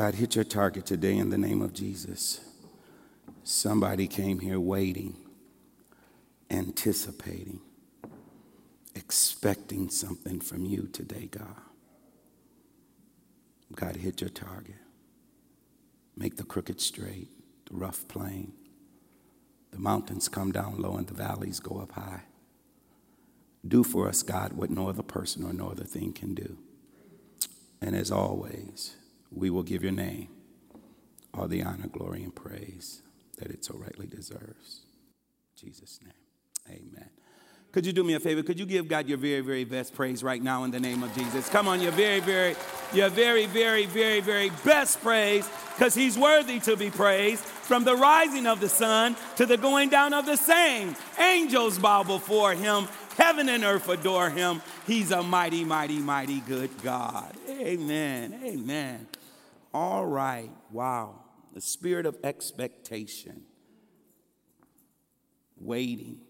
God, hit your target today in the name of Jesus. Somebody came here waiting, anticipating, expecting something from you today, God. God, hit your target. Make the crooked straight, the rough plain. The mountains come down low and the valleys go up high. Do for us, God, what no other person or no other thing can do. And as always, we will give your name all the honor, glory, and praise that it so rightly deserves. In Jesus' name, amen. Could you do me a favor? Could you give God your very, very best praise right now in the name of Jesus? Come on, your very, very, your very, very, very, very best praise, because He's worthy to be praised. From the rising of the sun to the going down of the same, angels bow before Him, heaven and earth adore Him. He's a mighty, mighty, mighty good God. Amen. Amen. All right. Wow. The spirit of expectation, waiting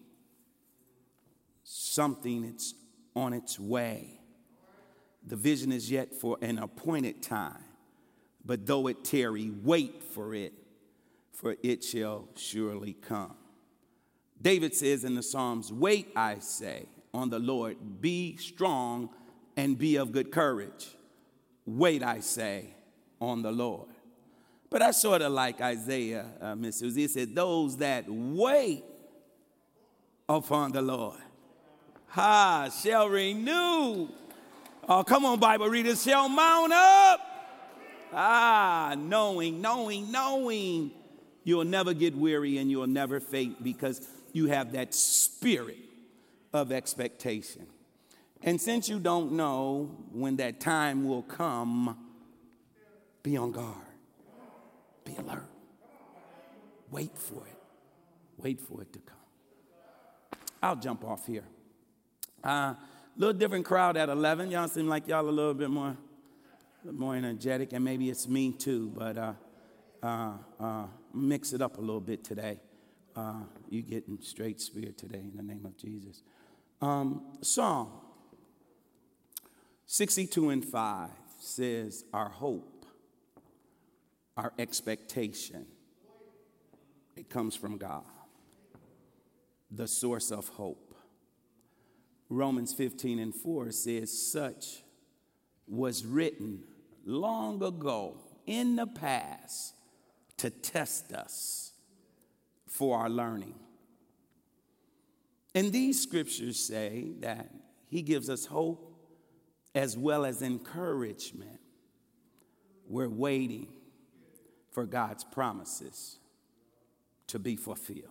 something that's on its way. The vision is yet for an appointed time, but though it tarry, wait for it, for it shall surely come. David says in the Psalms, Wait, I say, on the Lord, be strong and be of good courage. Wait, I say, on the Lord. But I sort of like Isaiah, uh, Miss Susie, said, Those that wait upon the Lord ha, shall renew. Oh, come on, Bible readers, shall mount up. Ah, knowing, knowing, knowing. You'll never get weary and you'll never faint because you have that spirit of expectation. And since you don't know when that time will come, be on guard, be alert, wait for it, wait for it to come. I'll jump off here. A uh, little different crowd at 11. Y'all seem like y'all a little bit more, more energetic, and maybe it's me too, but uh, uh, uh, mix it up a little bit today. Uh, you getting straight spirit today in the name of Jesus. Um, Psalm 62 and 5 says, Our hope, our expectation, it comes from God, the source of hope. Romans 15 and 4 says, Such was written long ago in the past to test us for our learning. And these scriptures say that he gives us hope as well as encouragement. We're waiting for God's promises to be fulfilled.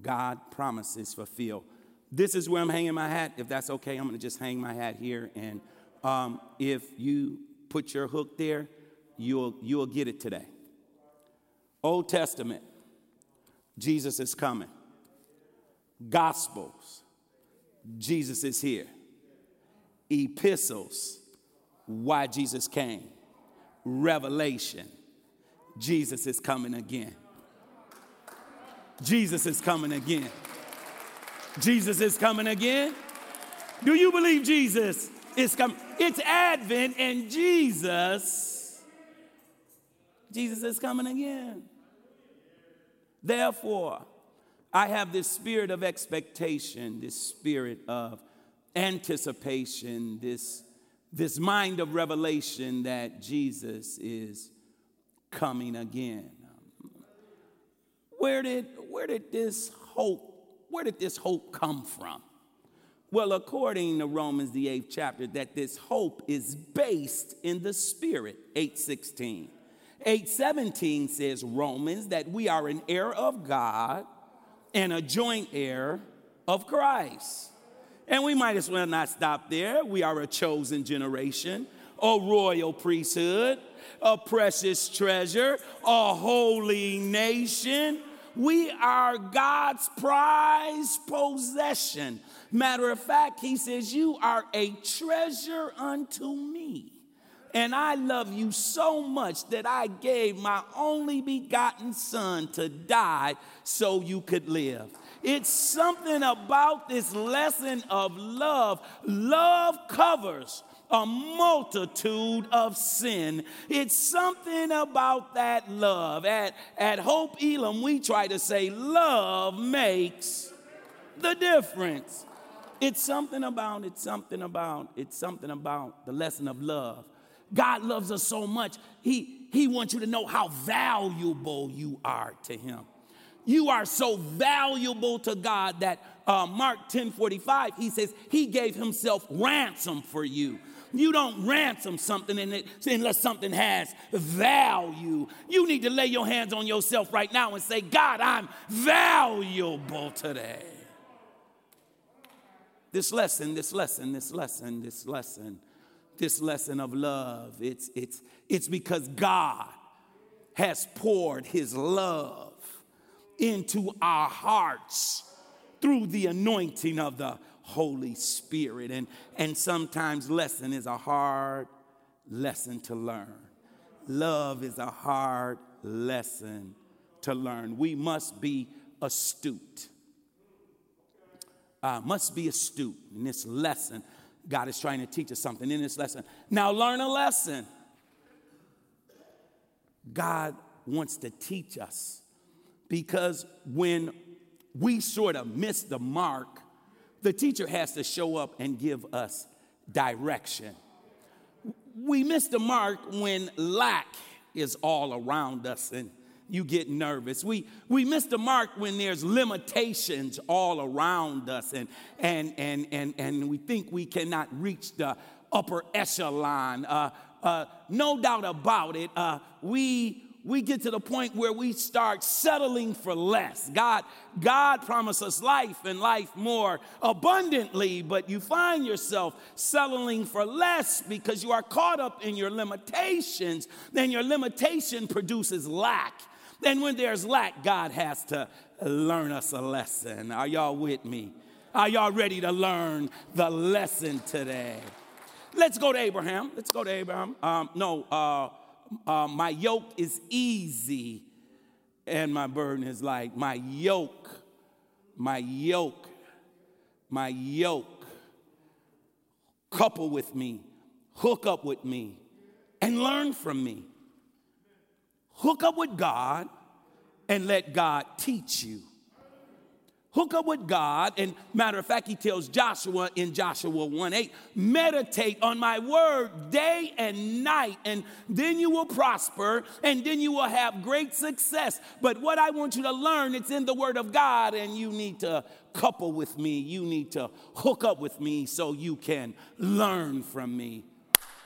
God promises fulfilled this is where I'm hanging my hat. If that's okay, I'm going to just hang my hat here. And um, if you put your hook there, you'll, you'll get it today. Old Testament, Jesus is coming. Gospels, Jesus is here. Epistles, why Jesus came. Revelation, Jesus is coming again. Jesus is coming again. Jesus is coming again. Do you believe Jesus is coming? It's Advent and Jesus, Jesus is coming again. Therefore, I have this spirit of expectation, this spirit of anticipation, this, this mind of revelation that Jesus is coming again. Where did, where did this hope where did this hope come from? Well, according to Romans the 8th chapter, that this hope is based in the spirit, 816. 817 says Romans that we are an heir of God and a joint heir of Christ. And we might as well not stop there. We are a chosen generation, a royal priesthood, a precious treasure, a holy nation, we are God's prized possession. Matter of fact, he says, You are a treasure unto me. And I love you so much that I gave my only begotten son to die so you could live. It's something about this lesson of love. Love covers a multitude of sin. It's something about that love. At, at Hope Elam, we try to say love makes the difference. It's something about, it's something about, it's something about the lesson of love. God loves us so much, He, he wants you to know how valuable you are to Him. You are so valuable to God that uh, Mark 10 45, He says, He gave Himself ransom for you. You don't ransom something unless something has value. You need to lay your hands on yourself right now and say, God, I'm valuable today. This lesson, this lesson, this lesson, this lesson, this lesson of love, it's, it's, it's because God has poured his love into our hearts through the anointing of the Holy Spirit. And, and sometimes lesson is a hard lesson to learn. Love is a hard lesson to learn. We must be astute. Uh, must be astute in this lesson. God is trying to teach us something in this lesson. Now, learn a lesson. God wants to teach us because when we sort of miss the mark the teacher has to show up and give us direction. We miss the mark when lack is all around us and you get nervous. We, we miss the mark when there's limitations all around us and, and, and, and, and we think we cannot reach the upper echelon. Uh, uh, no doubt about it, uh, we we get to the point where we start settling for less. God, God promised us life and life more abundantly, but you find yourself settling for less because you are caught up in your limitations. Then your limitation produces lack. Then when there's lack, God has to learn us a lesson. Are y'all with me? Are y'all ready to learn the lesson today? Let's go to Abraham. Let's go to Abraham. Um, no, uh, uh, my yoke is easy and my burden is light. My yoke, my yoke, my yoke. Couple with me, hook up with me, and learn from me. Hook up with God and let God teach you. Hook up with God. And matter of fact, he tells Joshua in Joshua 1 8, meditate on my word day and night, and then you will prosper, and then you will have great success. But what I want you to learn, it's in the word of God, and you need to couple with me. You need to hook up with me so you can learn from me.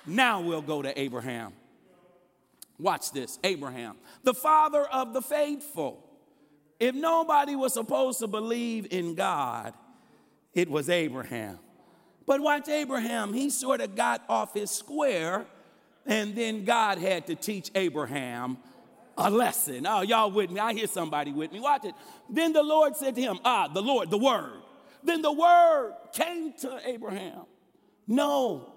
Now we'll go to Abraham. Watch this Abraham, the father of the faithful. If nobody was supposed to believe in God, it was Abraham. But watch Abraham, he sort of got off his square, and then God had to teach Abraham a lesson. Oh, y'all with me? I hear somebody with me. Watch it. Then the Lord said to him, Ah, the Lord, the Word. Then the Word came to Abraham. No,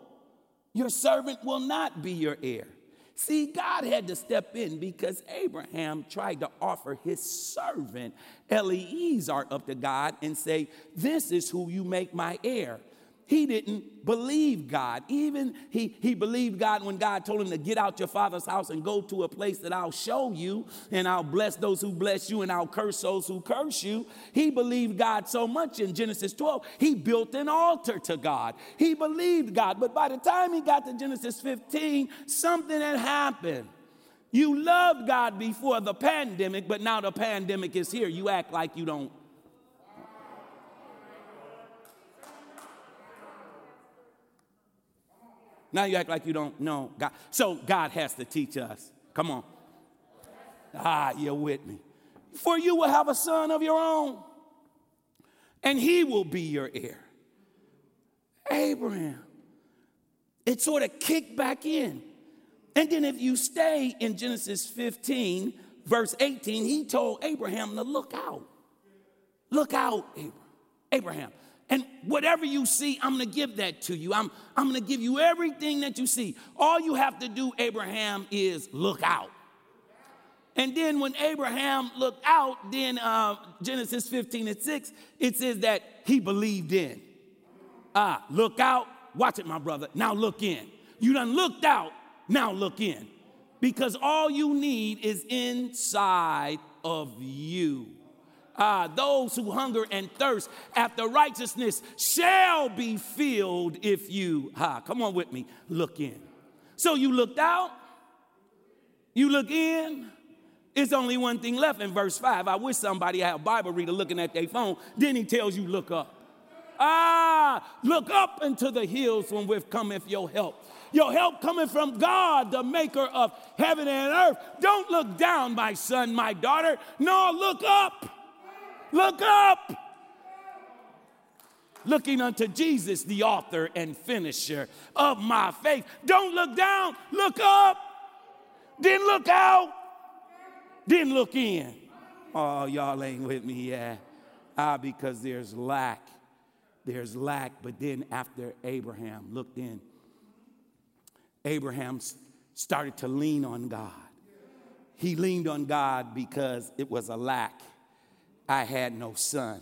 your servant will not be your heir. See, God had to step in because Abraham tried to offer his servant Eliezer up to God and say, This is who you make my heir he didn't believe God. Even he, he believed God when God told him to get out your father's house and go to a place that I'll show you, and I'll bless those who bless you, and I'll curse those who curse you. He believed God so much in Genesis 12, he built an altar to God. He believed God, but by the time he got to Genesis 15, something had happened. You loved God before the pandemic, but now the pandemic is here. You act like you don't Now you act like you don't know God. So God has to teach us. Come on. Ah, you're with me. For you will have a son of your own, and he will be your heir. Abraham. It sort of kicked back in. And then if you stay in Genesis 15, verse 18, he told Abraham to look out. Look out, Abraham. And whatever you see, I'm gonna give that to you. I'm, I'm gonna give you everything that you see. All you have to do, Abraham, is look out. And then when Abraham looked out, then uh, Genesis 15 and 6, it says that he believed in. Ah, look out, watch it, my brother. Now look in. You done looked out, now look in. Because all you need is inside of you. Ah, those who hunger and thirst after righteousness shall be filled if you, ah, come on with me, look in. So you looked out, you look in, it's only one thing left in verse 5. I wish somebody had a Bible reader looking at their phone. Then he tells you, look up. Ah, look up into the hills from which cometh your help. Your help coming from God, the maker of heaven and earth. Don't look down, my son, my daughter. No, look up. Look up. Looking unto Jesus, the author and finisher of my faith. Don't look down, look up. Then look out. Then look in. Oh, y'all ain't with me yet. Ah, because there's lack. There's lack. But then after Abraham looked in, Abraham started to lean on God. He leaned on God because it was a lack. I had no son.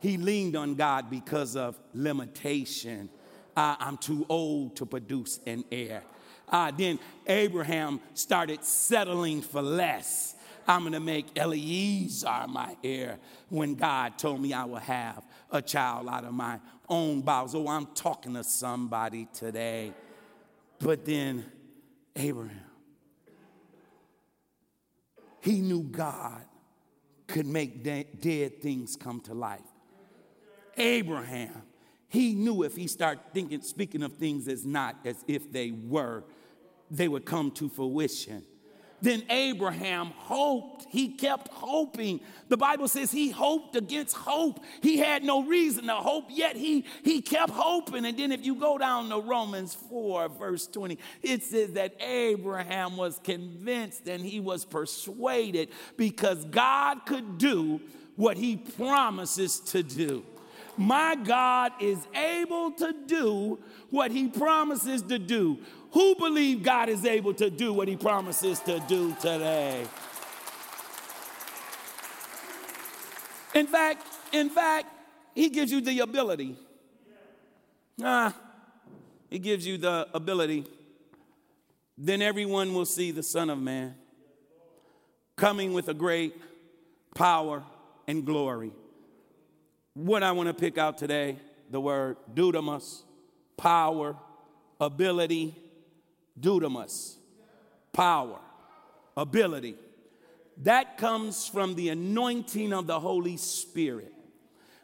He leaned on God because of limitation. Uh, I'm too old to produce an heir. Uh, then Abraham started settling for less. I'm going to make Eliezer my heir when God told me I would have a child out of my own bowels. Oh, I'm talking to somebody today. But then Abraham, he knew God could make de- dead things come to life. Abraham, he knew if he started thinking, speaking of things as not as if they were, they would come to fruition. Then Abraham hoped. He kept hoping. The Bible says he hoped against hope. He had no reason to hope, yet he, he kept hoping. And then if you go down to Romans 4, verse 20, it says that Abraham was convinced and he was persuaded because God could do what he promises to do. My God is able to do what he promises to do. Who believe God is able to do what he promises to do today? In fact, in fact, he gives you the ability. Ah, he gives you the ability. Then everyone will see the Son of Man coming with a great power and glory. What I want to pick out today, the word dunamis, power, ability, dunamis, power, ability. That comes from the anointing of the Holy Spirit.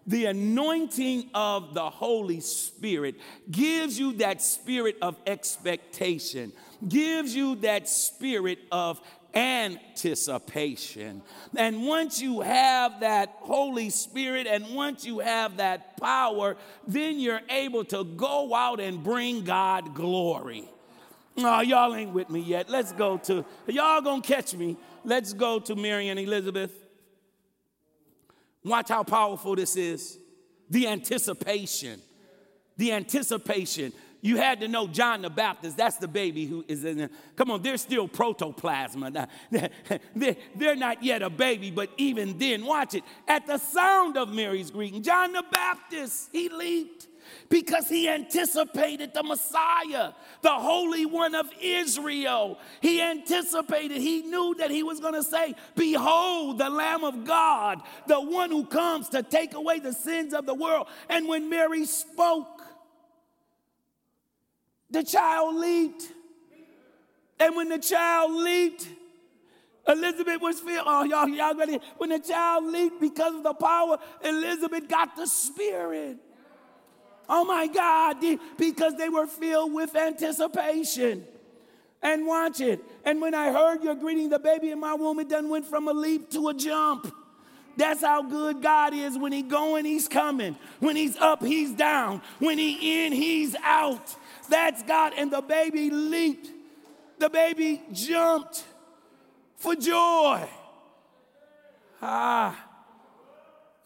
The anointing of the Holy Spirit gives you that spirit of expectation, gives you that spirit of anticipation. And once you have that Holy Spirit and once you have that power, then you're able to go out and bring God glory. Oh, y'all ain't with me yet. Let's go to, y'all gonna catch me. Let's go to Mary and Elizabeth. Watch how powerful this is. The anticipation. The anticipation. You had to know John the Baptist, that's the baby who is in there. Come on, they're still protoplasma. They're not yet a baby, but even then, watch it. At the sound of Mary's greeting, John the Baptist, he leaped because he anticipated the Messiah, the Holy One of Israel. He anticipated, he knew that he was going to say, Behold, the Lamb of God, the one who comes to take away the sins of the world. And when Mary spoke, the child leaped. And when the child leaped, Elizabeth was filled. Oh, y'all, y'all ready? When the child leaped because of the power, Elizabeth got the spirit. Oh my God, because they were filled with anticipation. And watch it. And when I heard you're greeting the baby in my womb, it done went from a leap to a jump. That's how good God is. When He going, He's coming. When He's up, He's down. When He in, He's out. That's God. And the baby leaped. The baby jumped for joy. Ah.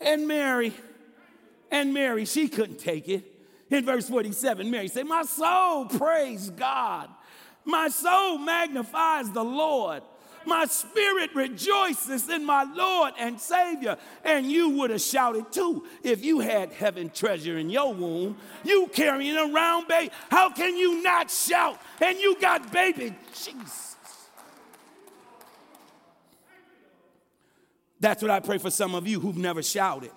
And Mary, and Mary, she couldn't take it. In verse 47, Mary said, My soul praise God. My soul magnifies the Lord. My spirit rejoices in my Lord and Savior. And you would have shouted too if you had heaven treasure in your womb. You carrying around, baby. How can you not shout? And you got baby Jesus. That's what I pray for some of you who've never shouted.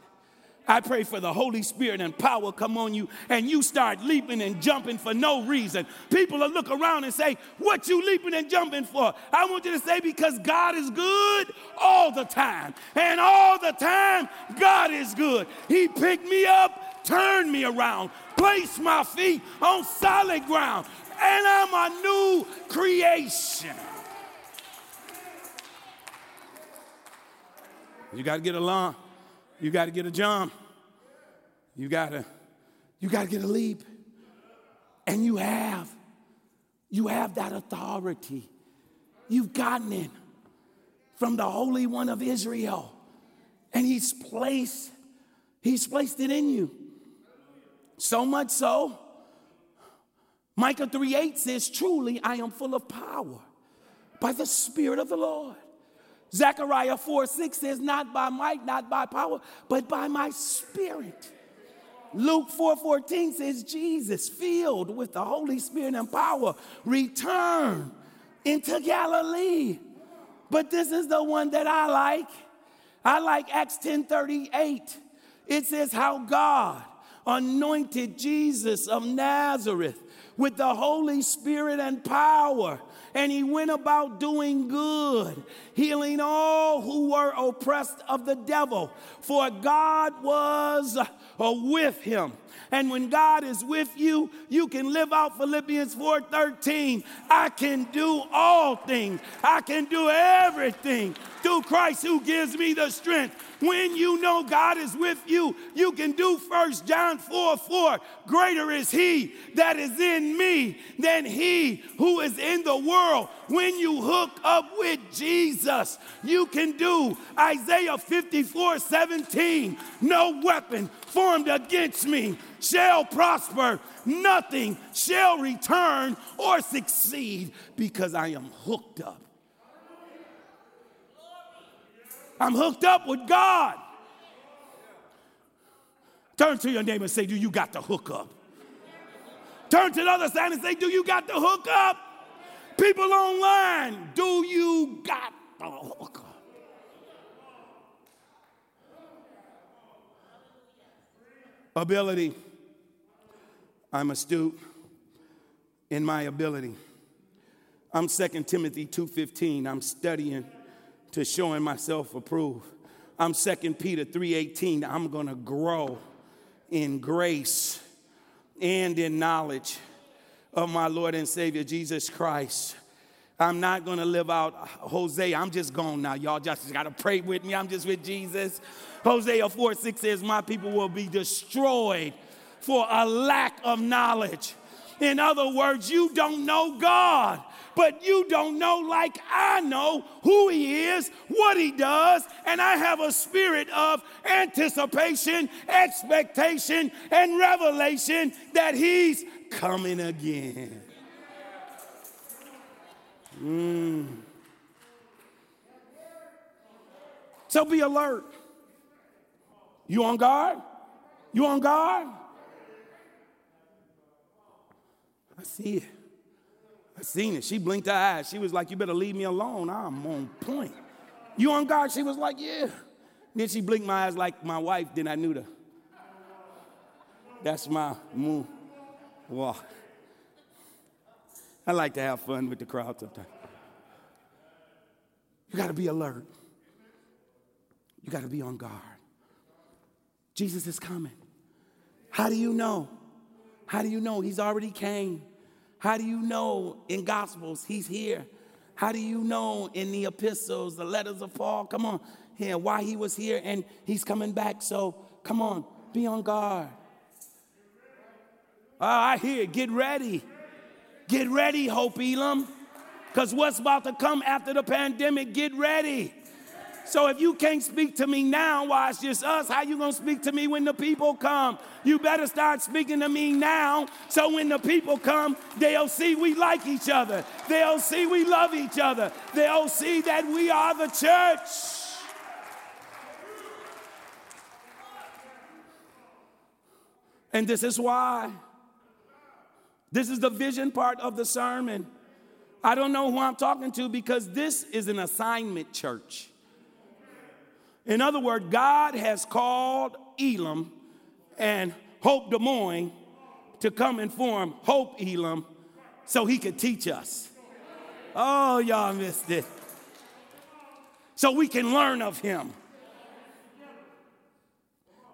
I pray for the Holy Spirit and power come on you and you start leaping and jumping for no reason. People will look around and say, What you leaping and jumping for? I want you to say, Because God is good all the time. And all the time, God is good. He picked me up, turned me around, placed my feet on solid ground, and I'm a new creation. You got to get along. You got to get a jump. You got to you got to get a leap. And you have. You have that authority. You've gotten it from the Holy One of Israel. And he's placed he's placed it in you. So much so Micah 3 8 says, Truly I am full of power by the Spirit of the Lord. Zechariah 4 6 says, Not by might, not by power, but by my spirit. Luke 4 14 says, Jesus, filled with the Holy Spirit and power, returned into Galilee. But this is the one that I like. I like Acts 10 38. It says, How God anointed Jesus of Nazareth with the Holy Spirit and power and he went about doing good, healing all who were oppressed of the devil, for God was uh, with him. And when God is with you, you can live out Philippians 4:13. I can do all things. I can do everything through Christ who gives me the strength. When you know God is with you, you can do First John 4 4. Greater is He that is in me than He who is in the world. When you hook up with Jesus, you can do Isaiah 54 17. No weapon formed against me shall prosper, nothing shall return or succeed because I am hooked up I'm hooked up with God. Turn to your neighbor and say, Do you got the hook up? Turn to the other side and say, Do you got the hook up? People online, do you got the hook up? Ability. I'm astute in my ability. I'm 2 Timothy 2:15. I'm studying to showing myself approved. I'm 2 Peter 3:18. I'm going to grow in grace and in knowledge of my Lord and Savior Jesus Christ. I'm not going to live out Hosea. I'm just gone now. Y'all just got to pray with me. I'm just with Jesus. Hosea 4 6 says, My people will be destroyed for a lack of knowledge. In other words, you don't know God but you don't know like I know who He is, what He does, and I have a spirit of anticipation, expectation, and revelation that He's coming again. Mm. So be alert. You on guard? You on guard? I see it. I seen it. She blinked her eyes. She was like, You better leave me alone. I'm on point. You on guard? She was like, Yeah. Then she blinked my eyes like my wife, then I knew the. That's my move. Walk. I like to have fun with the crowd sometimes. You got to be alert. You got to be on guard. Jesus is coming. How do you know? How do you know? He's already came. How do you know in Gospels he's here? How do you know in the epistles, the letters of Paul? Come on, here, why he was here and he's coming back. So come on, be on guard. Oh, I hear. Get ready. Get ready, Hope Elam. Because what's about to come after the pandemic, get ready. So if you can't speak to me now while it's just us, how you gonna speak to me when the people come? You better start speaking to me now so when the people come, they'll see we like each other. They'll see we love each other. They'll see that we are the church. And this is why. This is the vision part of the sermon. I don't know who I'm talking to because this is an assignment church. In other words, God has called Elam and Hope Des Moines to come and form Hope Elam so he could teach us. Oh, y'all missed it. So we can learn of him.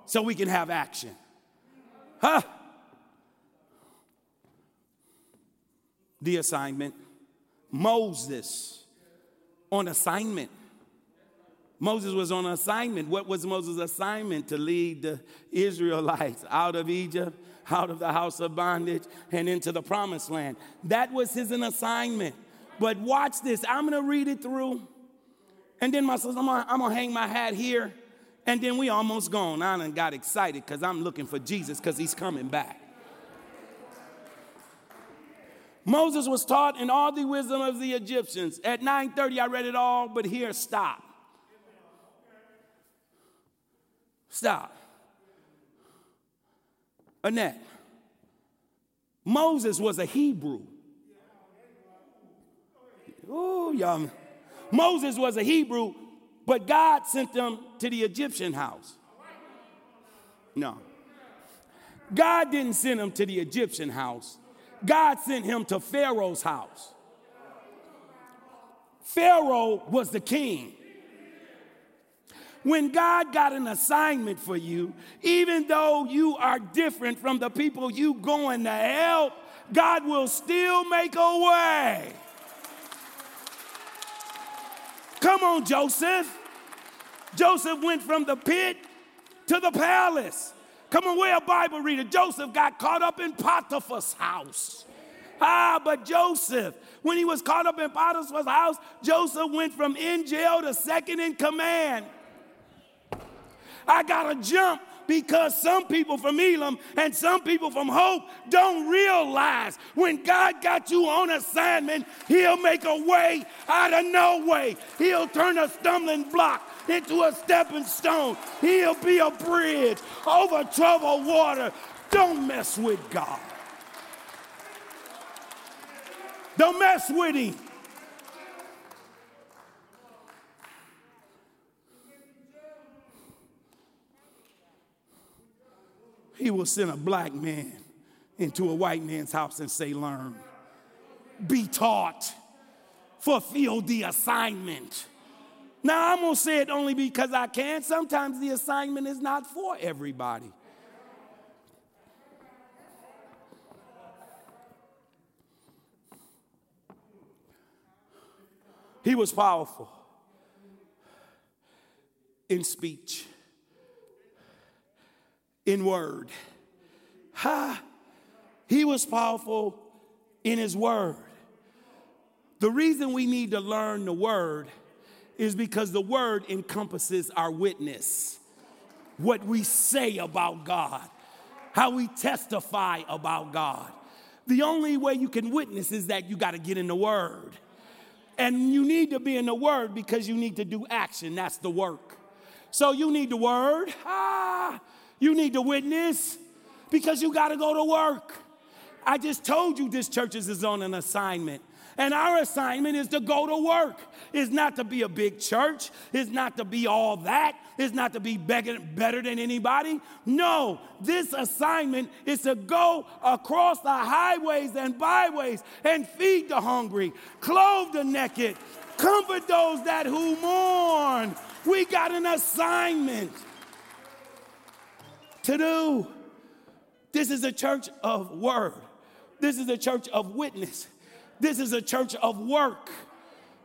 So we can have action. Huh? The assignment. Moses on assignment. Moses was on assignment. What was Moses' assignment? To lead the Israelites out of Egypt, out of the house of bondage, and into the promised land. That was his assignment. But watch this. I'm going to read it through. And then my sister, I'm going to hang my hat here. And then we almost gone. I done got excited because I'm looking for Jesus because he's coming back. Moses was taught in all the wisdom of the Egyptians. At 9:30, I read it all, but here, stop. Stop. Annette, Moses was a Hebrew. Oh, y'all. Moses was a Hebrew, but God sent them to the Egyptian house. No. God didn't send him to the Egyptian house. God sent him to Pharaoh's house. Pharaoh was the king. When God got an assignment for you, even though you are different from the people you going to help, God will still make a way. Come on, Joseph. Joseph went from the pit to the palace. Come on, we're a Bible reader. Joseph got caught up in Potiphar's house. Ah, but Joseph, when he was caught up in Potiphar's house, Joseph went from in jail to second in command. I got to jump because some people from Elam and some people from Hope don't realize when God got you on assignment, He'll make a way out of no way. He'll turn a stumbling block into a stepping stone. He'll be a bridge over troubled water. Don't mess with God. Don't mess with Him. He will send a black man into a white man's house and say, Learn, be taught, fulfill the assignment. Now, I'm gonna say it only because I can. Sometimes the assignment is not for everybody. He was powerful in speech in word. Ha! He was powerful in his word. The reason we need to learn the word is because the word encompasses our witness, what we say about God, how we testify about God. The only way you can witness is that you got to get in the word. And you need to be in the word because you need to do action. That's the work. So you need the word. Ah, you need to witness because you got to go to work. I just told you this church is on an assignment. And our assignment is to go to work. It's not to be a big church. It's not to be all that. It's not to be better than anybody. No, this assignment is to go across the highways and byways and feed the hungry, clothe the naked, comfort those that who mourn. We got an assignment to do. This is a church of word. This is a church of witness. This is a church of work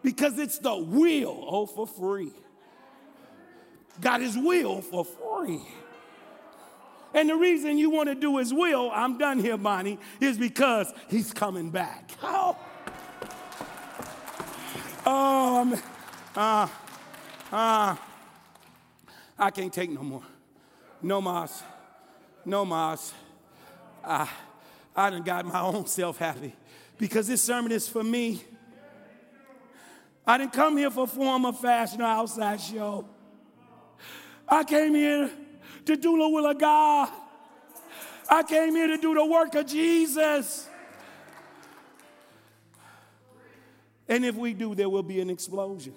because it's the will, oh, for free. Got his will for free. And the reason you want to do his will, I'm done here, Bonnie, is because he's coming back. Oh, um, uh, Ah, I can't take no more. No mas. No mas. Ah, I done got my own self happy because this sermon is for me. I didn't come here for form or fashion or outside show. I came here to do the will of God. I came here to do the work of Jesus. And if we do, there will be an explosion.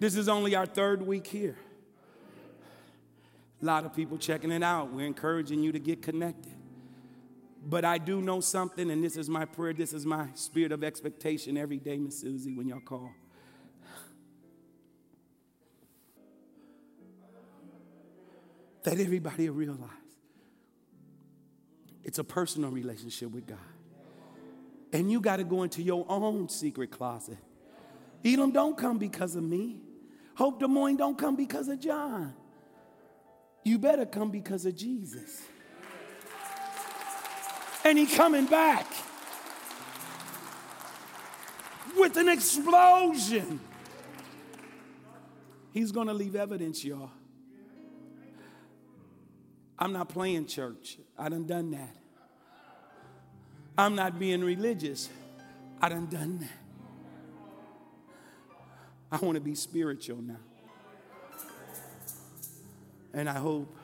This is only our third week here. A lot of people checking it out. We're encouraging you to get connected. But I do know something, and this is my prayer, this is my spirit of expectation every day, Miss Susie, when y'all call. That everybody will realize it's a personal relationship with God. And you got to go into your own secret closet. Elam don't come because of me. Hope Des Moines don't come because of John. You better come because of Jesus and he coming back with an explosion. He's going to leave evidence, y'all. I'm not playing church. I done done that. I'm not being religious. I done done that. I want to be spiritual now. And I hope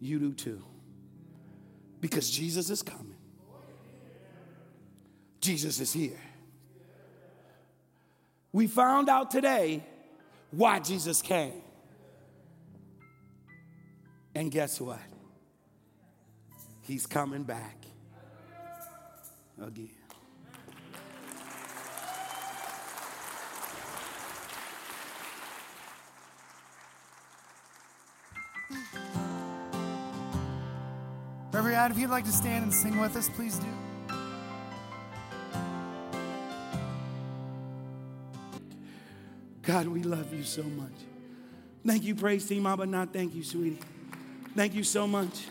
you do too because Jesus is coming. Jesus is here. We found out today why Jesus came. And guess what? He's coming back again. Reverend, if you'd like to stand and sing with us, please do. God, we love you so much. Thank you, praise team, but not thank you, sweetie. Thank you so much.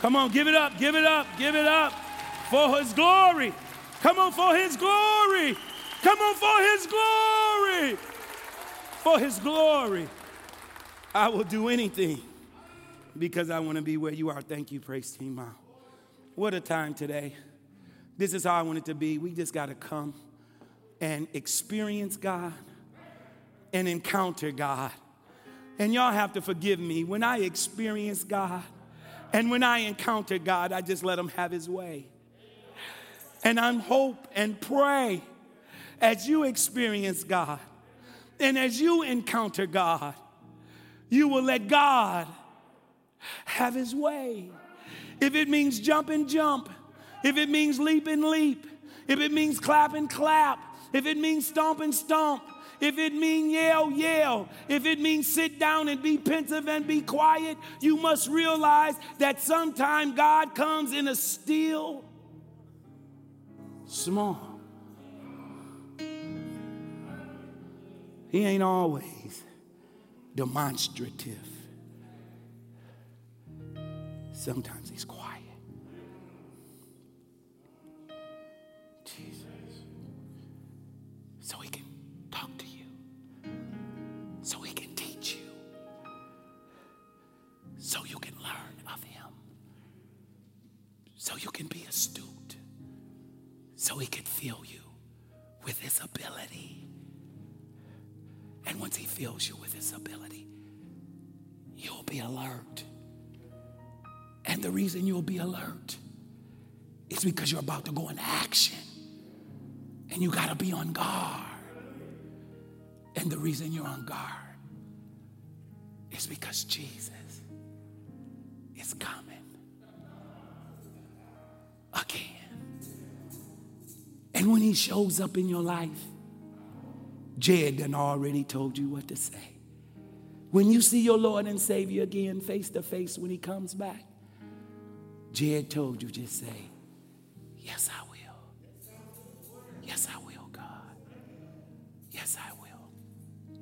Come on, give it up, give it up, give it up for his glory. Come on, for his glory. Come on, for his glory. For his glory. I will do anything because I want to be where you are. Thank you, praise team. Wow. What a time today. This is how I want it to be. We just got to come and experience God and encounter God. And y'all have to forgive me. When I experience God and when I encounter God, I just let Him have His way. And I'm hope and pray as you experience God and as you encounter God, you will let God have his way. If it means jump and jump, if it means leap and leap, if it means clap and clap, if it means stomp and stomp, if it means yell, yell, if it means sit down and be pensive and be quiet, you must realize that sometimes God comes in a still, small. He ain't always demonstrative. Sometimes he's quiet. Jesus. So he can talk to you, so he can teach you, so you can learn of him, so you can be astute, so he can fill you with his ability. And once he fills you with his ability, you'll be alert the reason you'll be alert is because you're about to go into action. And you got to be on guard. And the reason you're on guard is because Jesus is coming again. And when he shows up in your life, Jed done already told you what to say. When you see your Lord and Savior again face to face when he comes back, Jed told you, just say, Yes, I will. Yes, I will, God. Yes, I will.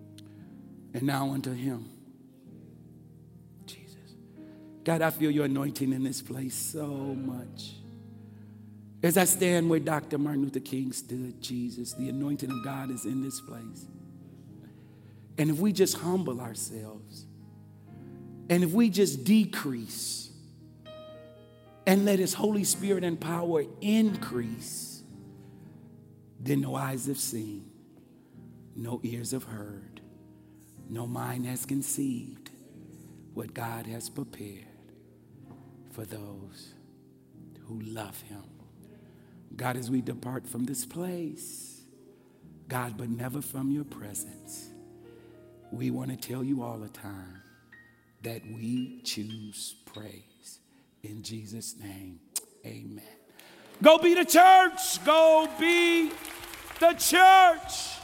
And now unto him. Jesus. God, I feel your anointing in this place so much. As I stand where Dr. Martin Luther King stood, Jesus, the anointing of God is in this place. And if we just humble ourselves, and if we just decrease and let His Holy Spirit and power increase, then no eyes have seen, no ears have heard, no mind has conceived what God has prepared for those who love Him. God, as we depart from this place, God, but never from your presence, we want to tell you all the time that we choose praise. In Jesus' name, amen. Go be the church. Go be the church.